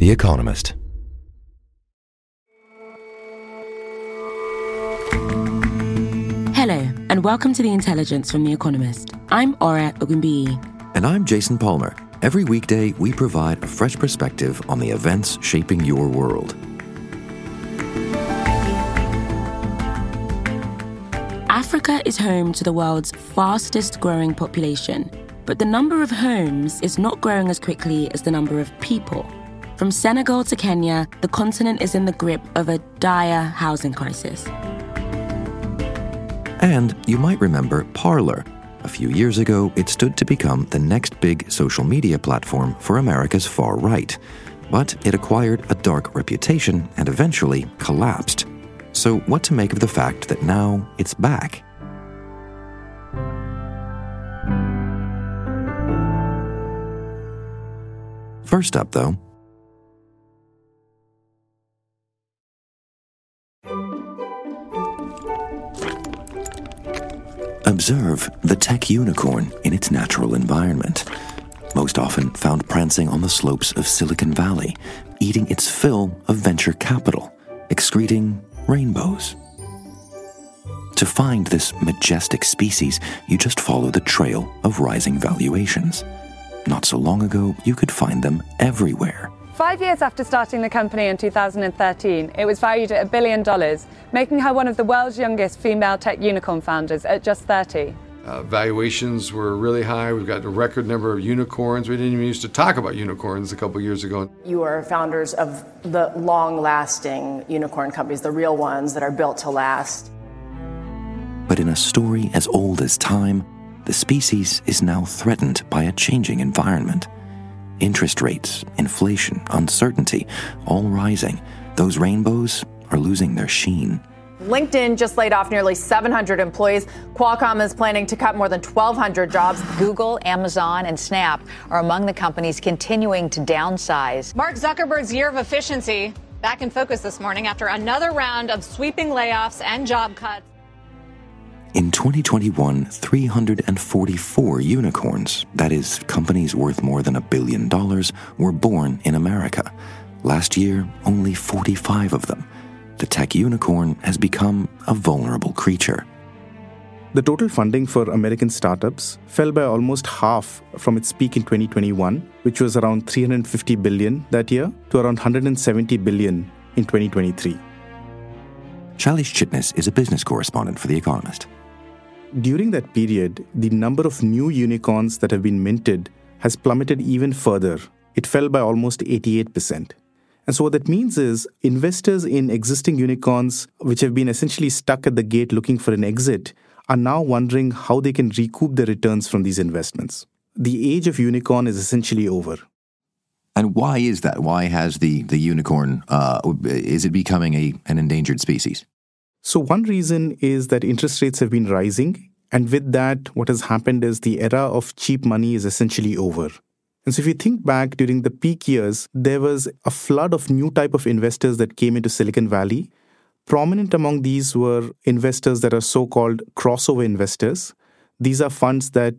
The Economist. Hello, and welcome to The Intelligence from The Economist. I'm Ora Ogunbiyi. And I'm Jason Palmer. Every weekday, we provide a fresh perspective on the events shaping your world. Africa is home to the world's fastest growing population, but the number of homes is not growing as quickly as the number of people. From Senegal to Kenya, the continent is in the grip of a dire housing crisis. And you might remember Parler. A few years ago, it stood to become the next big social media platform for America's far right. But it acquired a dark reputation and eventually collapsed. So, what to make of the fact that now it's back? First up, though, Observe the tech unicorn in its natural environment. Most often found prancing on the slopes of Silicon Valley, eating its fill of venture capital, excreting rainbows. To find this majestic species, you just follow the trail of rising valuations. Not so long ago, you could find them everywhere. Five years after starting the company in 2013, it was valued at a billion dollars, making her one of the world's youngest female tech unicorn founders at just 30. Uh, valuations were really high. We've got a record number of unicorns. We didn't even used to talk about unicorns a couple years ago. You are founders of the long lasting unicorn companies, the real ones that are built to last. But in a story as old as time, the species is now threatened by a changing environment. Interest rates, inflation, uncertainty, all rising. Those rainbows are losing their sheen. LinkedIn just laid off nearly 700 employees. Qualcomm is planning to cut more than 1,200 jobs. Google, Amazon, and Snap are among the companies continuing to downsize. Mark Zuckerberg's year of efficiency back in focus this morning after another round of sweeping layoffs and job cuts. In 2021, 344 unicorns, that is, companies worth more than a billion dollars, were born in America. Last year, only 45 of them. The tech unicorn has become a vulnerable creature. The total funding for American startups fell by almost half from its peak in 2021, which was around 350 billion that year, to around 170 billion in 2023. Shailesh Chitnis is a business correspondent for The Economist. During that period, the number of new unicorns that have been minted has plummeted even further. It fell by almost 88%. And so, what that means is investors in existing unicorns, which have been essentially stuck at the gate looking for an exit, are now wondering how they can recoup their returns from these investments. The age of unicorn is essentially over. And why is that? Why has the, the unicorn, uh, is it becoming a, an endangered species? So, one reason is that interest rates have been rising. And with that, what has happened is the era of cheap money is essentially over. And so if you think back during the peak years, there was a flood of new type of investors that came into Silicon Valley. Prominent among these were investors that are so-called crossover investors. These are funds that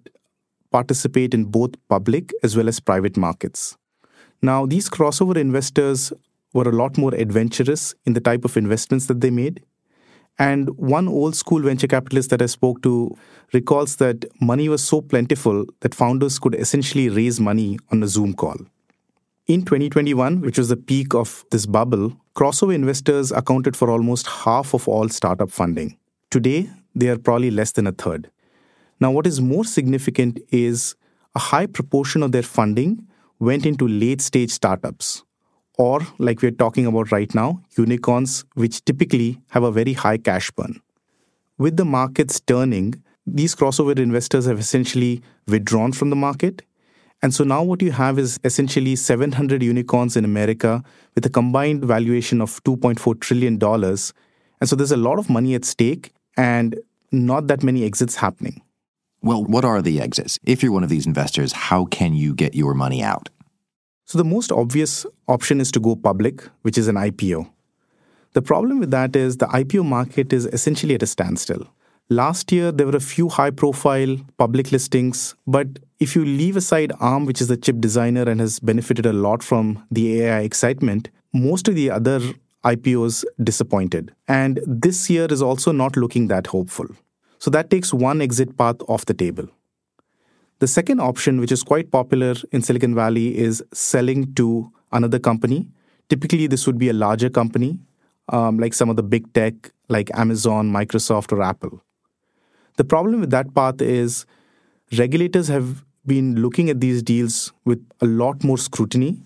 participate in both public as well as private markets. Now, these crossover investors were a lot more adventurous in the type of investments that they made. And one old school venture capitalist that I spoke to recalls that money was so plentiful that founders could essentially raise money on a Zoom call. In 2021, which was the peak of this bubble, crossover investors accounted for almost half of all startup funding. Today, they are probably less than a third. Now, what is more significant is a high proportion of their funding went into late stage startups, or like we're talking about right now, unicorns, which typically have a very high cash burn. With the markets turning, these crossover investors have essentially withdrawn from the market. And so now what you have is essentially 700 unicorns in America with a combined valuation of $2.4 trillion. And so there's a lot of money at stake and not that many exits happening. Well, what are the exits? If you're one of these investors, how can you get your money out? So the most obvious option is to go public, which is an IPO. The problem with that is the IPO market is essentially at a standstill. Last year, there were a few high profile public listings, but if you leave aside ARM, which is the chip designer and has benefited a lot from the AI excitement, most of the other IPOs disappointed. And this year is also not looking that hopeful. So that takes one exit path off the table. The second option, which is quite popular in Silicon Valley, is selling to another company. Typically, this would be a larger company, um, like some of the big tech, like Amazon, Microsoft, or Apple. The problem with that path is regulators have been looking at these deals with a lot more scrutiny.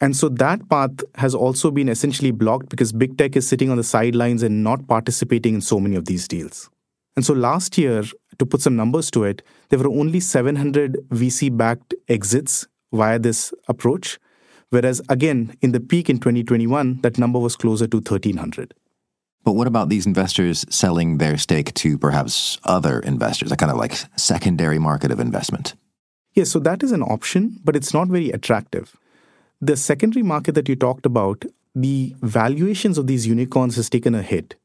And so that path has also been essentially blocked because big tech is sitting on the sidelines and not participating in so many of these deals. And so last year, to put some numbers to it, there were only 700 VC backed exits via this approach. Whereas again, in the peak in 2021, that number was closer to 1300. But what about these investors selling their stake to perhaps other investors, a kind of like secondary market of investment? Yes, so that is an option, but it's not very attractive. The secondary market that you talked about, the valuations of these unicorns has taken a hit.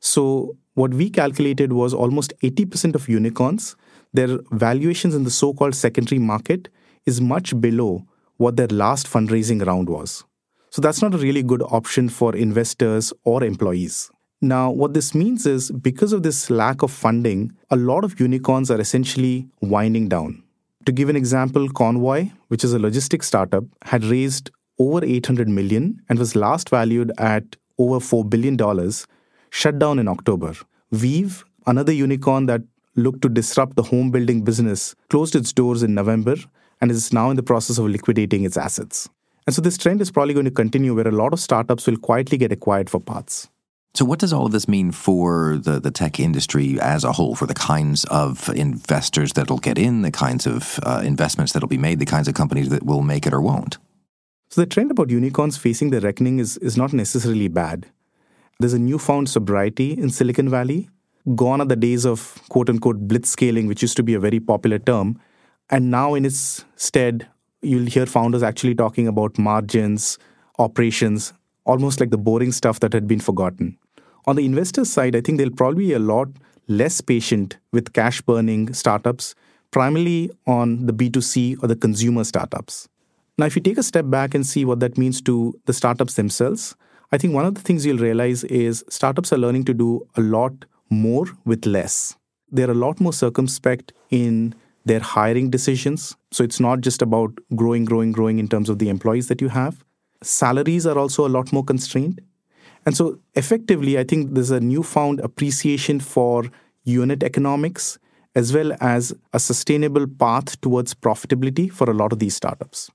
So what we calculated was almost 80% of unicorns, their valuations in the so called secondary market is much below what their last fundraising round was. So that's not a really good option for investors or employees. Now, what this means is because of this lack of funding, a lot of unicorns are essentially winding down. To give an example, Convoy, which is a logistics startup, had raised over 800 million and was last valued at over $4 billion, shut down in October. Weave, another unicorn that looked to disrupt the home building business, closed its doors in November and is now in the process of liquidating its assets. And so this trend is probably going to continue where a lot of startups will quietly get acquired for parts. So, what does all of this mean for the, the tech industry as a whole, for the kinds of investors that'll get in, the kinds of uh, investments that'll be made, the kinds of companies that will make it or won't? So, the trend about unicorns facing the reckoning is, is not necessarily bad. There's a newfound sobriety in Silicon Valley. Gone are the days of quote unquote blitzscaling, which used to be a very popular term. And now, in its stead, you'll hear founders actually talking about margins, operations, almost like the boring stuff that had been forgotten. On the investor side, I think they'll probably be a lot less patient with cash burning startups, primarily on the B2C or the consumer startups. Now, if you take a step back and see what that means to the startups themselves, I think one of the things you'll realize is startups are learning to do a lot more with less. They're a lot more circumspect in their hiring decisions. So it's not just about growing, growing, growing in terms of the employees that you have. Salaries are also a lot more constrained. And so, effectively, I think there's a newfound appreciation for unit economics as well as a sustainable path towards profitability for a lot of these startups.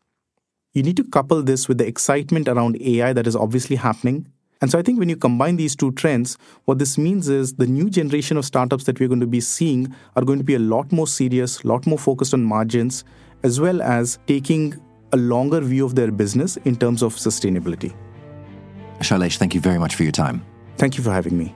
You need to couple this with the excitement around AI that is obviously happening. And so, I think when you combine these two trends, what this means is the new generation of startups that we're going to be seeing are going to be a lot more serious, a lot more focused on margins, as well as taking a longer view of their business in terms of sustainability. Shailesh, thank you very much for your time. Thank you for having me.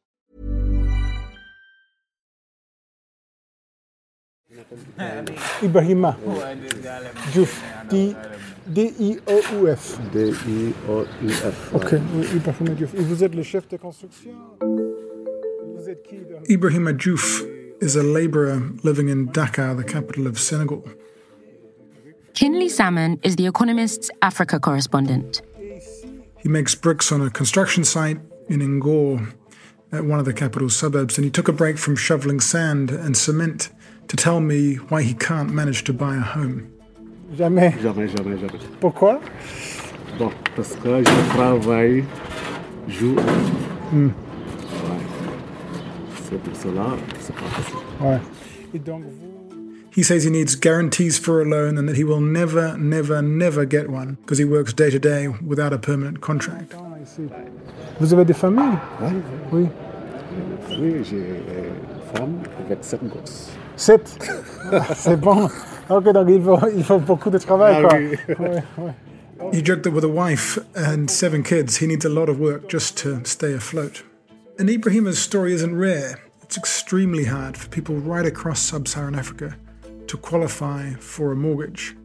Ibrahima Diouf, D-I-O-U-F. D-I-O-U-F. Ok, Ibrahima Diouf. Et vous êtes le chef de construction Vous êtes qui Ibrahima Diouf is a labourer living in Dakar, the capital of Senegal. Kinley Salmon is The Economist's Africa correspondent. He makes bricks on a construction site in Ngor, at one of the capital suburbs, and he took a break from shoveling sand and cement to tell me why he can't manage to buy a home. Jamais. Jamais, jamais, jamais. Pourquoi? Bon, parce que je travaille jour. Hmm. Ouais. C'est pour cela c'est pas facile. Ouais. Et donc vous he says he needs guarantees for a loan and that he will never, never, never get one because he works day to day without a permanent contract. Vous avez des familles Oui. Oui, j'ai une femme avec sept gosses. Sept C'est bon. Ok, donc il faut, il faut beaucoup de travail. Ah, oui. ouais, ouais. He joked that with a wife and seven kids, he needs a lot of work just to stay afloat. And Ibrahima's story isn't rare. It's extremely hard for people right across sub Saharan Africa to qualify for a mortgage.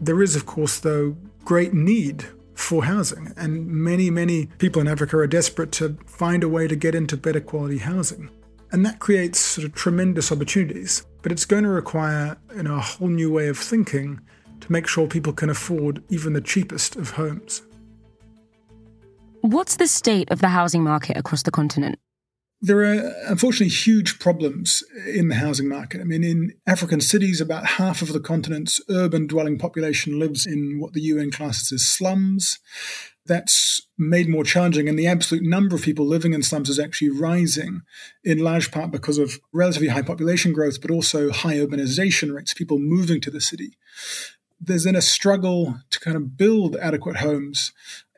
There is, of course, though, great need for housing, and many, many people in Africa are desperate to find a way to get into better quality housing. And that creates sort of tremendous opportunities, but it's going to require you know, a whole new way of thinking to make sure people can afford even the cheapest of homes. What's the state of the housing market across the continent? There are unfortunately huge problems in the housing market. I mean, in African cities, about half of the continent's urban dwelling population lives in what the UN classes as slums. That's made more challenging, and the absolute number of people living in slums is actually rising, in large part because of relatively high population growth, but also high urbanization rates, people moving to the city. There's then a struggle to kind of build adequate homes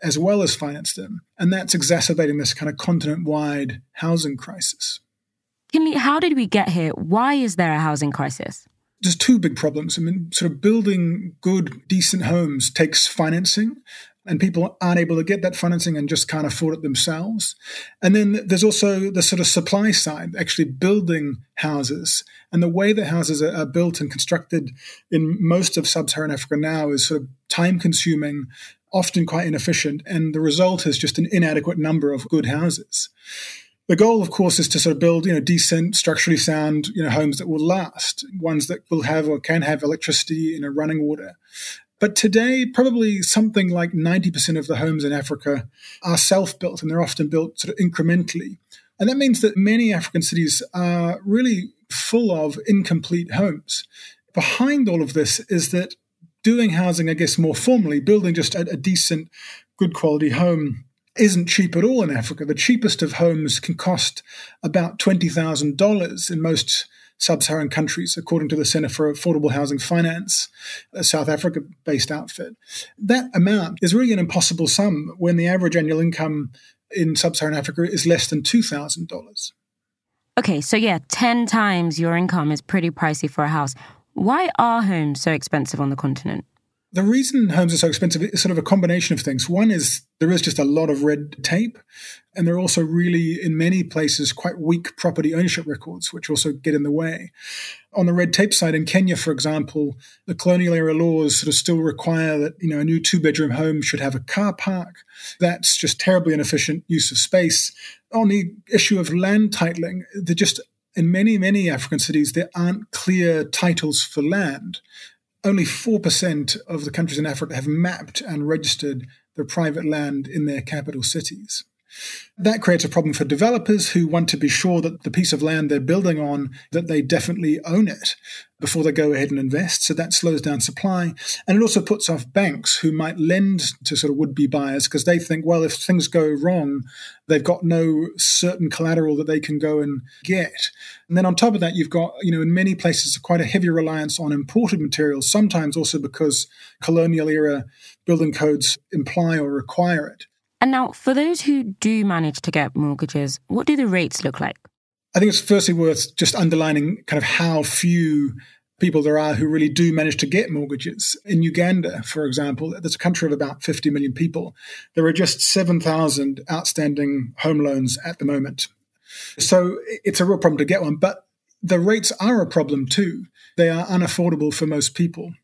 as well as finance them. And that's exacerbating this kind of continent wide housing crisis. Kinley, how did we get here? Why is there a housing crisis? There's two big problems. I mean, sort of building good, decent homes takes financing, and people aren't able to get that financing and just can't afford it themselves. And then there's also the sort of supply side, actually building houses. And the way that houses are, built and constructed in most of sub Saharan Africa now is sort of time consuming often quite inefficient, and the result is just an inadequate number of good houses. The goal, of course, is to sort of build, you know, decent, structurally sound, you know, homes that will last, ones that will have or can have electricity, you know, running water. But today, probably something like 90% of the homes in Africa are self-built, and they're often built sort of incrementally. And that means that many African cities are really full of incomplete homes. Behind all of this is that doing housing, I guess, more formally, building just a, a decent, good quality home isn't cheap at all in Africa. The cheapest of homes can cost about $20,000 in most sub Saharan countries, according to the Center for Affordable Housing Finance, a South Africa based outfit. That amount is really an impossible sum when the average annual income in sub Saharan Africa is less than $2,000. Okay, so yeah, 10 times your income is pretty pricey for a house. Why are homes so expensive on the continent? The reason homes are so expensive is sort of a combination of things. One is there is just a lot of red tape, and there are also really, in many places, quite weak property ownership records, which also get in the way. On the red tape side, in Kenya, for example, the colonial era laws sort of still require that you know a new two bedroom home should have a car park. That's just terribly inefficient use of space. On the issue of land titling, there just in many, many African cities, there aren't clear titles for land. Only 4% of the countries in Africa have mapped and registered their private land in their capital cities. That creates a problem for developers who want to be sure that the piece of land they're building on that they definitely own it before they go ahead and invest. So that slows down supply. And it also puts off banks who might lend to sort of would-be buyers because they think, well, if things go wrong, they've got no certain collateral that they can go and get. And then on top of that, you've got, you know, in many places quite a heavy reliance on imported materials, sometimes also because colonial era building codes imply or require it. And now, for those who do manage to get mortgages, what do the rates look like? I think it's firstly worth just underlining kind of how few people there are who really do manage to get mortgages. In Uganda, for example, there's a country of about 50 million people. There are just 7,000 outstanding home loans at the moment. So it's a real problem to get one. But the rates are a problem too. They are unaffordable for most people.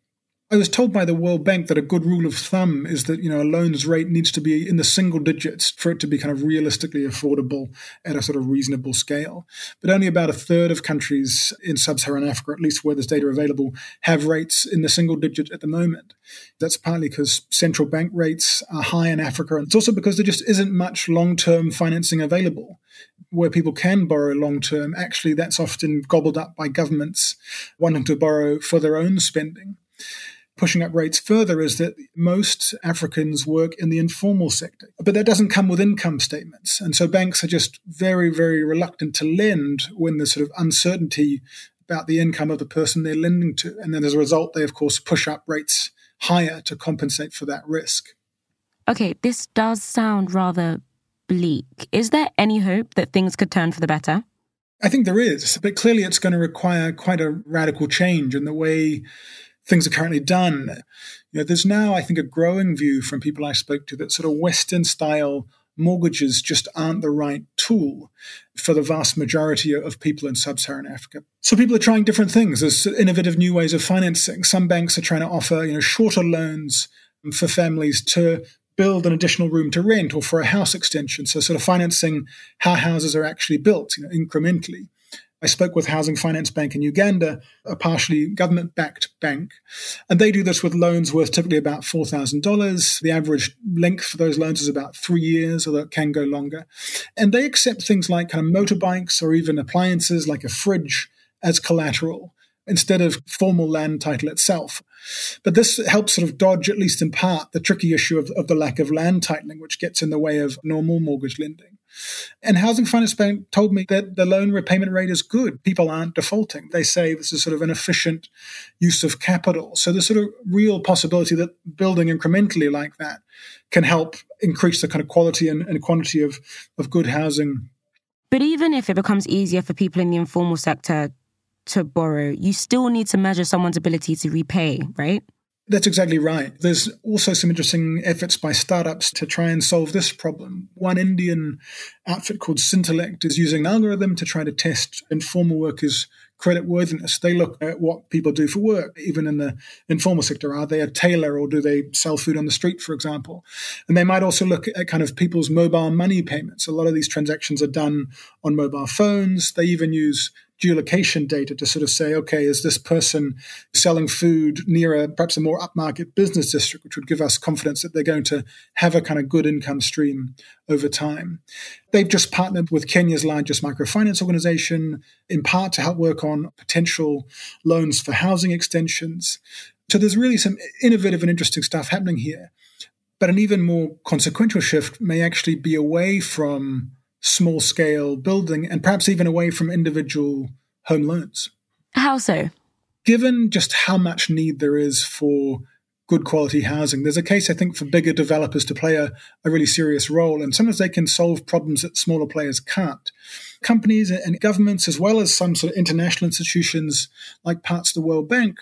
I was told by the World Bank that a good rule of thumb is that you know a loans rate needs to be in the single digits for it to be kind of realistically affordable at a sort of reasonable scale. But only about a third of countries in sub-Saharan Africa, at least where there's data available, have rates in the single digit at the moment. That's partly because central bank rates are high in Africa, and it's also because there just isn't much long-term financing available where people can borrow long term, actually that's often gobbled up by governments wanting to borrow for their own spending pushing up rates further is that most Africans work in the informal sector, but that doesn't come with income statements. And so banks are just very, very reluctant to lend when there's sort of uncertainty about the income of the person they're lending to. And then as a result, they, of course, push up rates higher to compensate for that risk. Okay, this does sound rather bleak. Is there any hope that things could turn for the better? I think there is, but clearly it's going to require quite a radical change in the way things are currently done. You know, there's now, I think, a growing view from people I spoke to that sort of Western style mortgages just aren't the right tool for the vast majority of people in sub-Saharan Africa. So people are trying different things. There's innovative new ways of financing. Some banks are trying to offer, you know, shorter loans for families to build an additional room to rent or for a house extension. So sort of financing how houses are actually built, you know, incrementally. I spoke with Housing Finance Bank in Uganda, a partially government backed bank, and they do this with loans worth typically about $4,000. The average length for those loans is about three years, although it can go longer. And they accept things like kind of motorbikes or even appliances like a fridge as collateral instead of formal land title itself. But this helps sort of dodge, at least in part, the tricky issue of, of the lack of land titling, which gets in the way of normal mortgage lending. And Housing Finance Bank told me that the loan repayment rate is good. People aren't defaulting. They say this is sort of an efficient use of capital. So there's sort of real possibility that building incrementally like that can help increase the kind of quality and, and quantity of, of good housing. But even if it becomes easier for people in the informal sector to borrow, you still need to measure someone's ability to repay, right? That's exactly right. There's also some interesting efforts by startups to try and solve this problem. One Indian outfit called Scintellect is using an algorithm to try to test informal workers' credit worthiness. They look at what people do for work, even in the informal sector. Are they a tailor or do they sell food on the street, for example? And they might also look at kind of people's mobile money payments. A lot of these transactions are done on mobile phones. They even use geolocation data to sort of say, okay, is this person selling food near a perhaps a more upmarket business district, which would give us confidence that they're going to have a kind of good income stream over time. They've just partnered with Kenya's largest microfinance organization, in part to help work on potential loans for housing extensions. So there's really some innovative and interesting stuff happening here. But an even more consequential shift may actually be away from small scale building and perhaps even away from individual home loans. How so? Given just how much need there is for good quality housing, there's a case, I think, for bigger developers to play a, a really serious role. And sometimes they can solve problems that smaller players can't. Companies and governments, as well as some sort of international institutions like parts of the World Bank,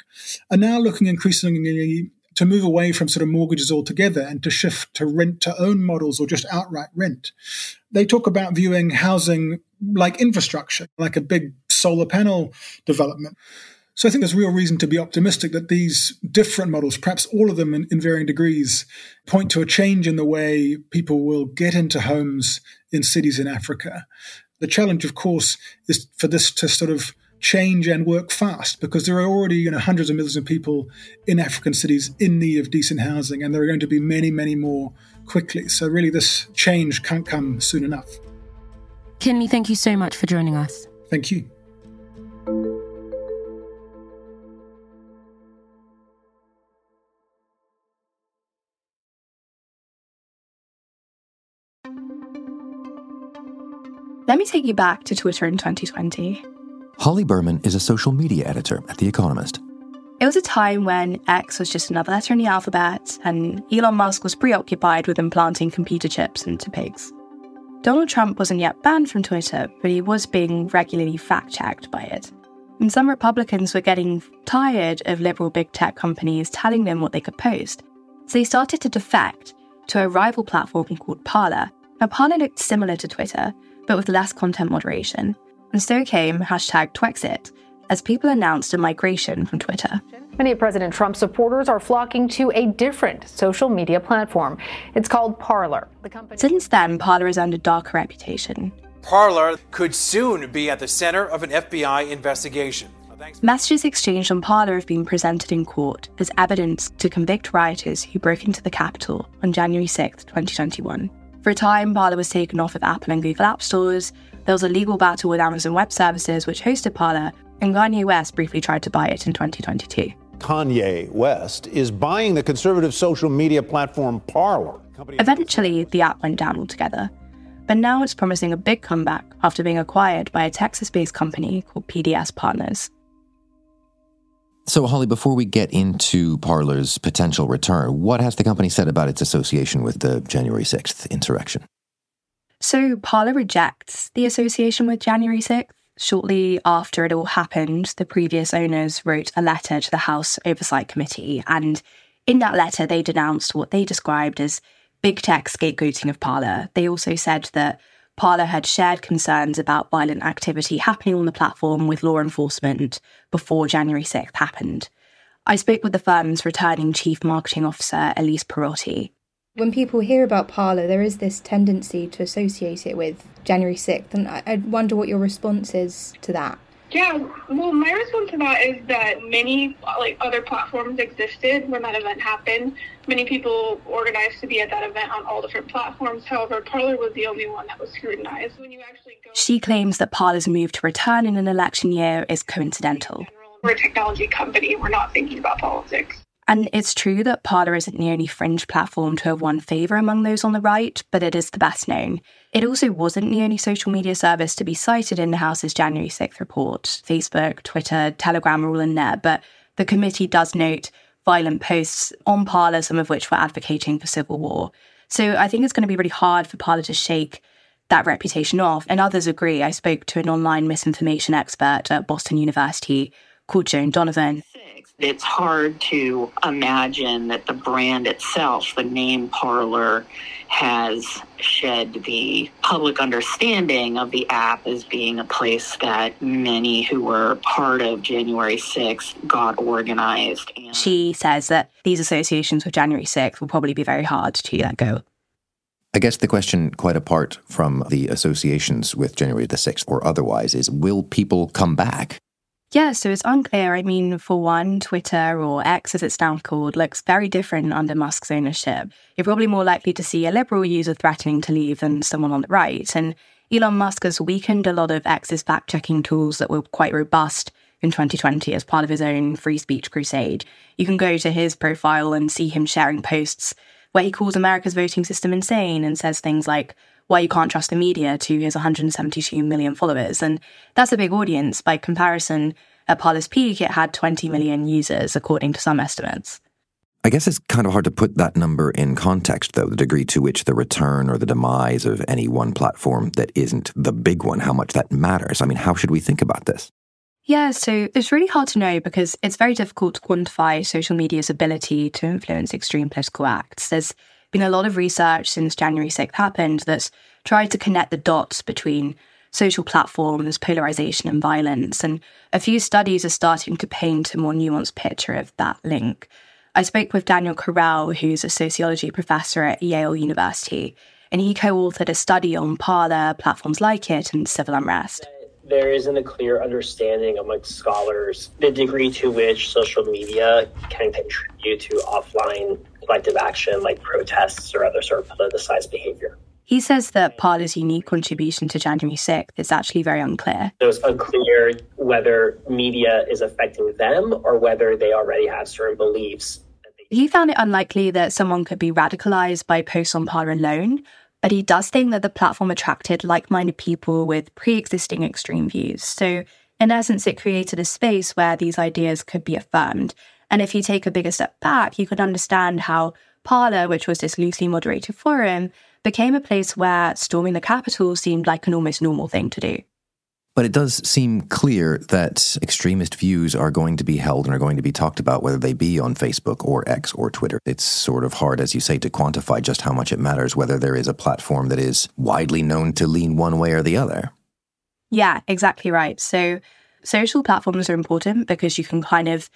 are now looking increasingly to move away from sort of mortgages altogether and to shift to rent to own models or just outright rent. They talk about viewing housing like infrastructure, like a big solar panel development. So I think there's real reason to be optimistic that these different models, perhaps all of them in, in, varying degrees, point to a change in the way people will get into homes in cities in Africa. The challenge, of course, is for this to sort of change and work fast because there are already you know hundreds of millions of people in African cities in need of decent housing and there are going to be many many more quickly. So really this change can't come soon enough. Kinley thank you so much for joining us. Thank you. Let me take you back to Twitter in 2020. Holly Berman is a social media editor at The Economist. It was a time when X was just another letter in the alphabet, and Elon Musk was preoccupied with implanting computer chips into pigs. Donald Trump wasn't yet banned from Twitter, but he was being regularly fact checked by it. And some Republicans were getting tired of liberal big tech companies telling them what they could post, so they started to defect to a rival platform called Parler. Now, Parler looked similar to Twitter, but with less content moderation and so came hashtag Twexit, as people announced a migration from Twitter. Many of President Trump's supporters are flocking to a different social media platform. It's called Parler. The company- Since then, Parler has earned a darker reputation. Parler could soon be at the center of an FBI investigation. Messages exchanged on Parler have been presented in court as evidence to convict rioters who broke into the Capitol on January 6, 2021. For a time, Parler was taken off of Apple and Google App Stores. There was a legal battle with Amazon Web Services, which hosted Parler, and Kanye West briefly tried to buy it in 2022. Kanye West is buying the conservative social media platform Parler. Eventually, the app went down altogether. But now it's promising a big comeback after being acquired by a Texas based company called PDS Partners. So, Holly, before we get into Parler's potential return, what has the company said about its association with the January 6th insurrection? So, Parler rejects the association with January 6th. Shortly after it all happened, the previous owners wrote a letter to the House Oversight Committee, and in that letter, they denounced what they described as big tech scapegoating of Parler. They also said that Parler had shared concerns about violent activity happening on the platform with law enforcement before January 6th happened. I spoke with the firm's returning chief marketing officer, Elise Pierotti. When people hear about Parler, there is this tendency to associate it with January 6th, and I, wonder what your response is to that. Yeah, well, my response to that is that many like other platforms existed when that event happened. Many people organized to be at that event on all different platforms. However, Parler was the only one that was scrutinized. When you actually go, she claims that Parler's move to return in an election year is coincidental. We're a technology company. We're not thinking about politics. And it's true that Parler isn't the only fringe platform to have won favour among those on the right, but it is the best known. It also wasn't the only social media service to be cited in the House's January 6th report. Facebook, Twitter, Telegram are all in there, but the committee does note violent posts on Parler, some of which were advocating for civil war. So I think it's going to be really hard for Parler to shake that reputation off. And others agree. I spoke to an online misinformation expert at Boston University called Joan Donovan. It's hard to imagine that the brand itself, the name Parler, has shed the public understanding of the app as being a place that many who were part of January 6th got organized. And- she says that these associations with January 6th will probably be very hard to let go. I guess the question, quite apart from the associations with January the 6th or otherwise, is will people come back? Yeah, so it's unclear. I mean, for one, Twitter or X as it's now called looks very different under Musk's ownership. You're probably more likely to see a liberal user threatening to leave than someone on the right. And Elon Musk has weakened a lot of X's fact checking tools that were quite robust in 2020 as part of his own free speech crusade. You can go to his profile and see him sharing posts where he calls America's voting system insane and says things like, why you can't trust the media to his 172 million followers. And that's a big audience. By comparison, at Parler's peak, it had 20 million users, according to some estimates. I guess it's kind of hard to put that number in context, though, the degree to which the return or the demise of any one platform that isn't the big one, how much that matters. I mean, how should we think about this? Yeah, so it's really hard to know because it's very difficult to quantify social media's ability to influence extreme political acts. There's been a lot of research since January 6th happened that's tried to connect the dots between social platforms, polarization, and violence. And a few studies are starting to paint a more nuanced picture of that link. I spoke with Daniel Karell, who's a sociology professor at Yale University, and he co authored a study on Parler, platforms like it, and civil unrest there isn't a clear understanding amongst scholars the degree to which social media can contribute to offline collective action like protests or other sort of politicized behavior. He says that Parler's unique contribution to January 6th is actually very unclear. It was unclear whether media is affecting them or whether they already have certain beliefs. He found it unlikely that someone could be radicalized by posts on Parler alone, but he does think that the platform attracted like minded people with pre existing extreme views. So, in essence, it created a space where these ideas could be affirmed. And if you take a bigger step back, you could understand how Parler, which was this loosely moderated forum, became a place where storming the Capitol seemed like an almost normal thing to do. But it does seem clear that extremist views are going to be held and are going to be talked about, whether they be on Facebook or X or Twitter. It's sort of hard, as you say, to quantify just how much it matters whether there is a platform that is widely known to lean one way or the other. Yeah, exactly right. So Social platforms are important because you can kind of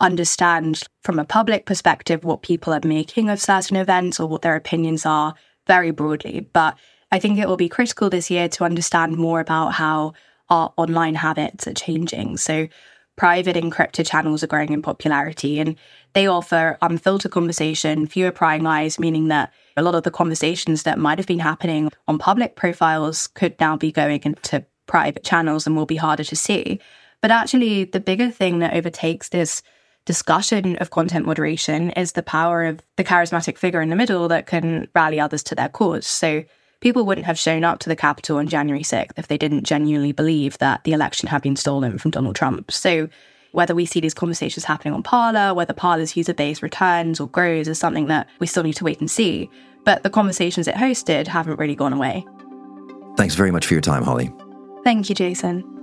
understand from a public perspective what people are making of certain events or what their opinions are very broadly. But I think it will be critical this year to understand more about how our online habits are changing. So, private encrypted channels are growing in popularity and they offer unfiltered conversation, fewer prying eyes, meaning that a lot of the conversations that might have been happening on public profiles could now be going into private channels and will be harder to see. But actually, the bigger thing that overtakes this discussion of content moderation is the power of the charismatic figure in the middle that can rally others to their cause. So people wouldn't have shown up to the Capitol on January 6th if they didn't genuinely believe that the election had been stolen from Donald Trump. So whether we see these conversations happening on Parler, whether Parler's user base returns or grows is something that we still need to wait and see. But the conversations it hosted haven't really gone away. Thanks very much for your time, Holly. Thank you, Jason.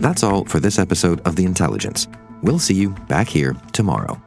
That's all for this episode of The Intelligence. We'll see you back here tomorrow.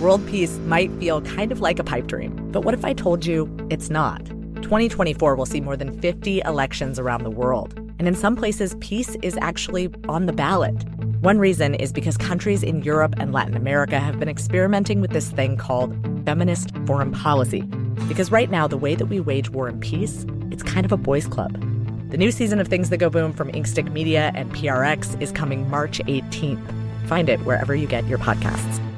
World peace might feel kind of like a pipe dream, but what if I told you it's not? 2024 will see more than 50 elections around the world. And in some places, peace is actually on the ballot. One reason is because countries in Europe and Latin America have been experimenting with this thing called feminist foreign policy. Because right now, the way that we wage war and peace, it's kind of a boys' club. The new season of Things That Go Boom from Inkstick Media and PRX is coming March 18th. Find it wherever you get your podcasts.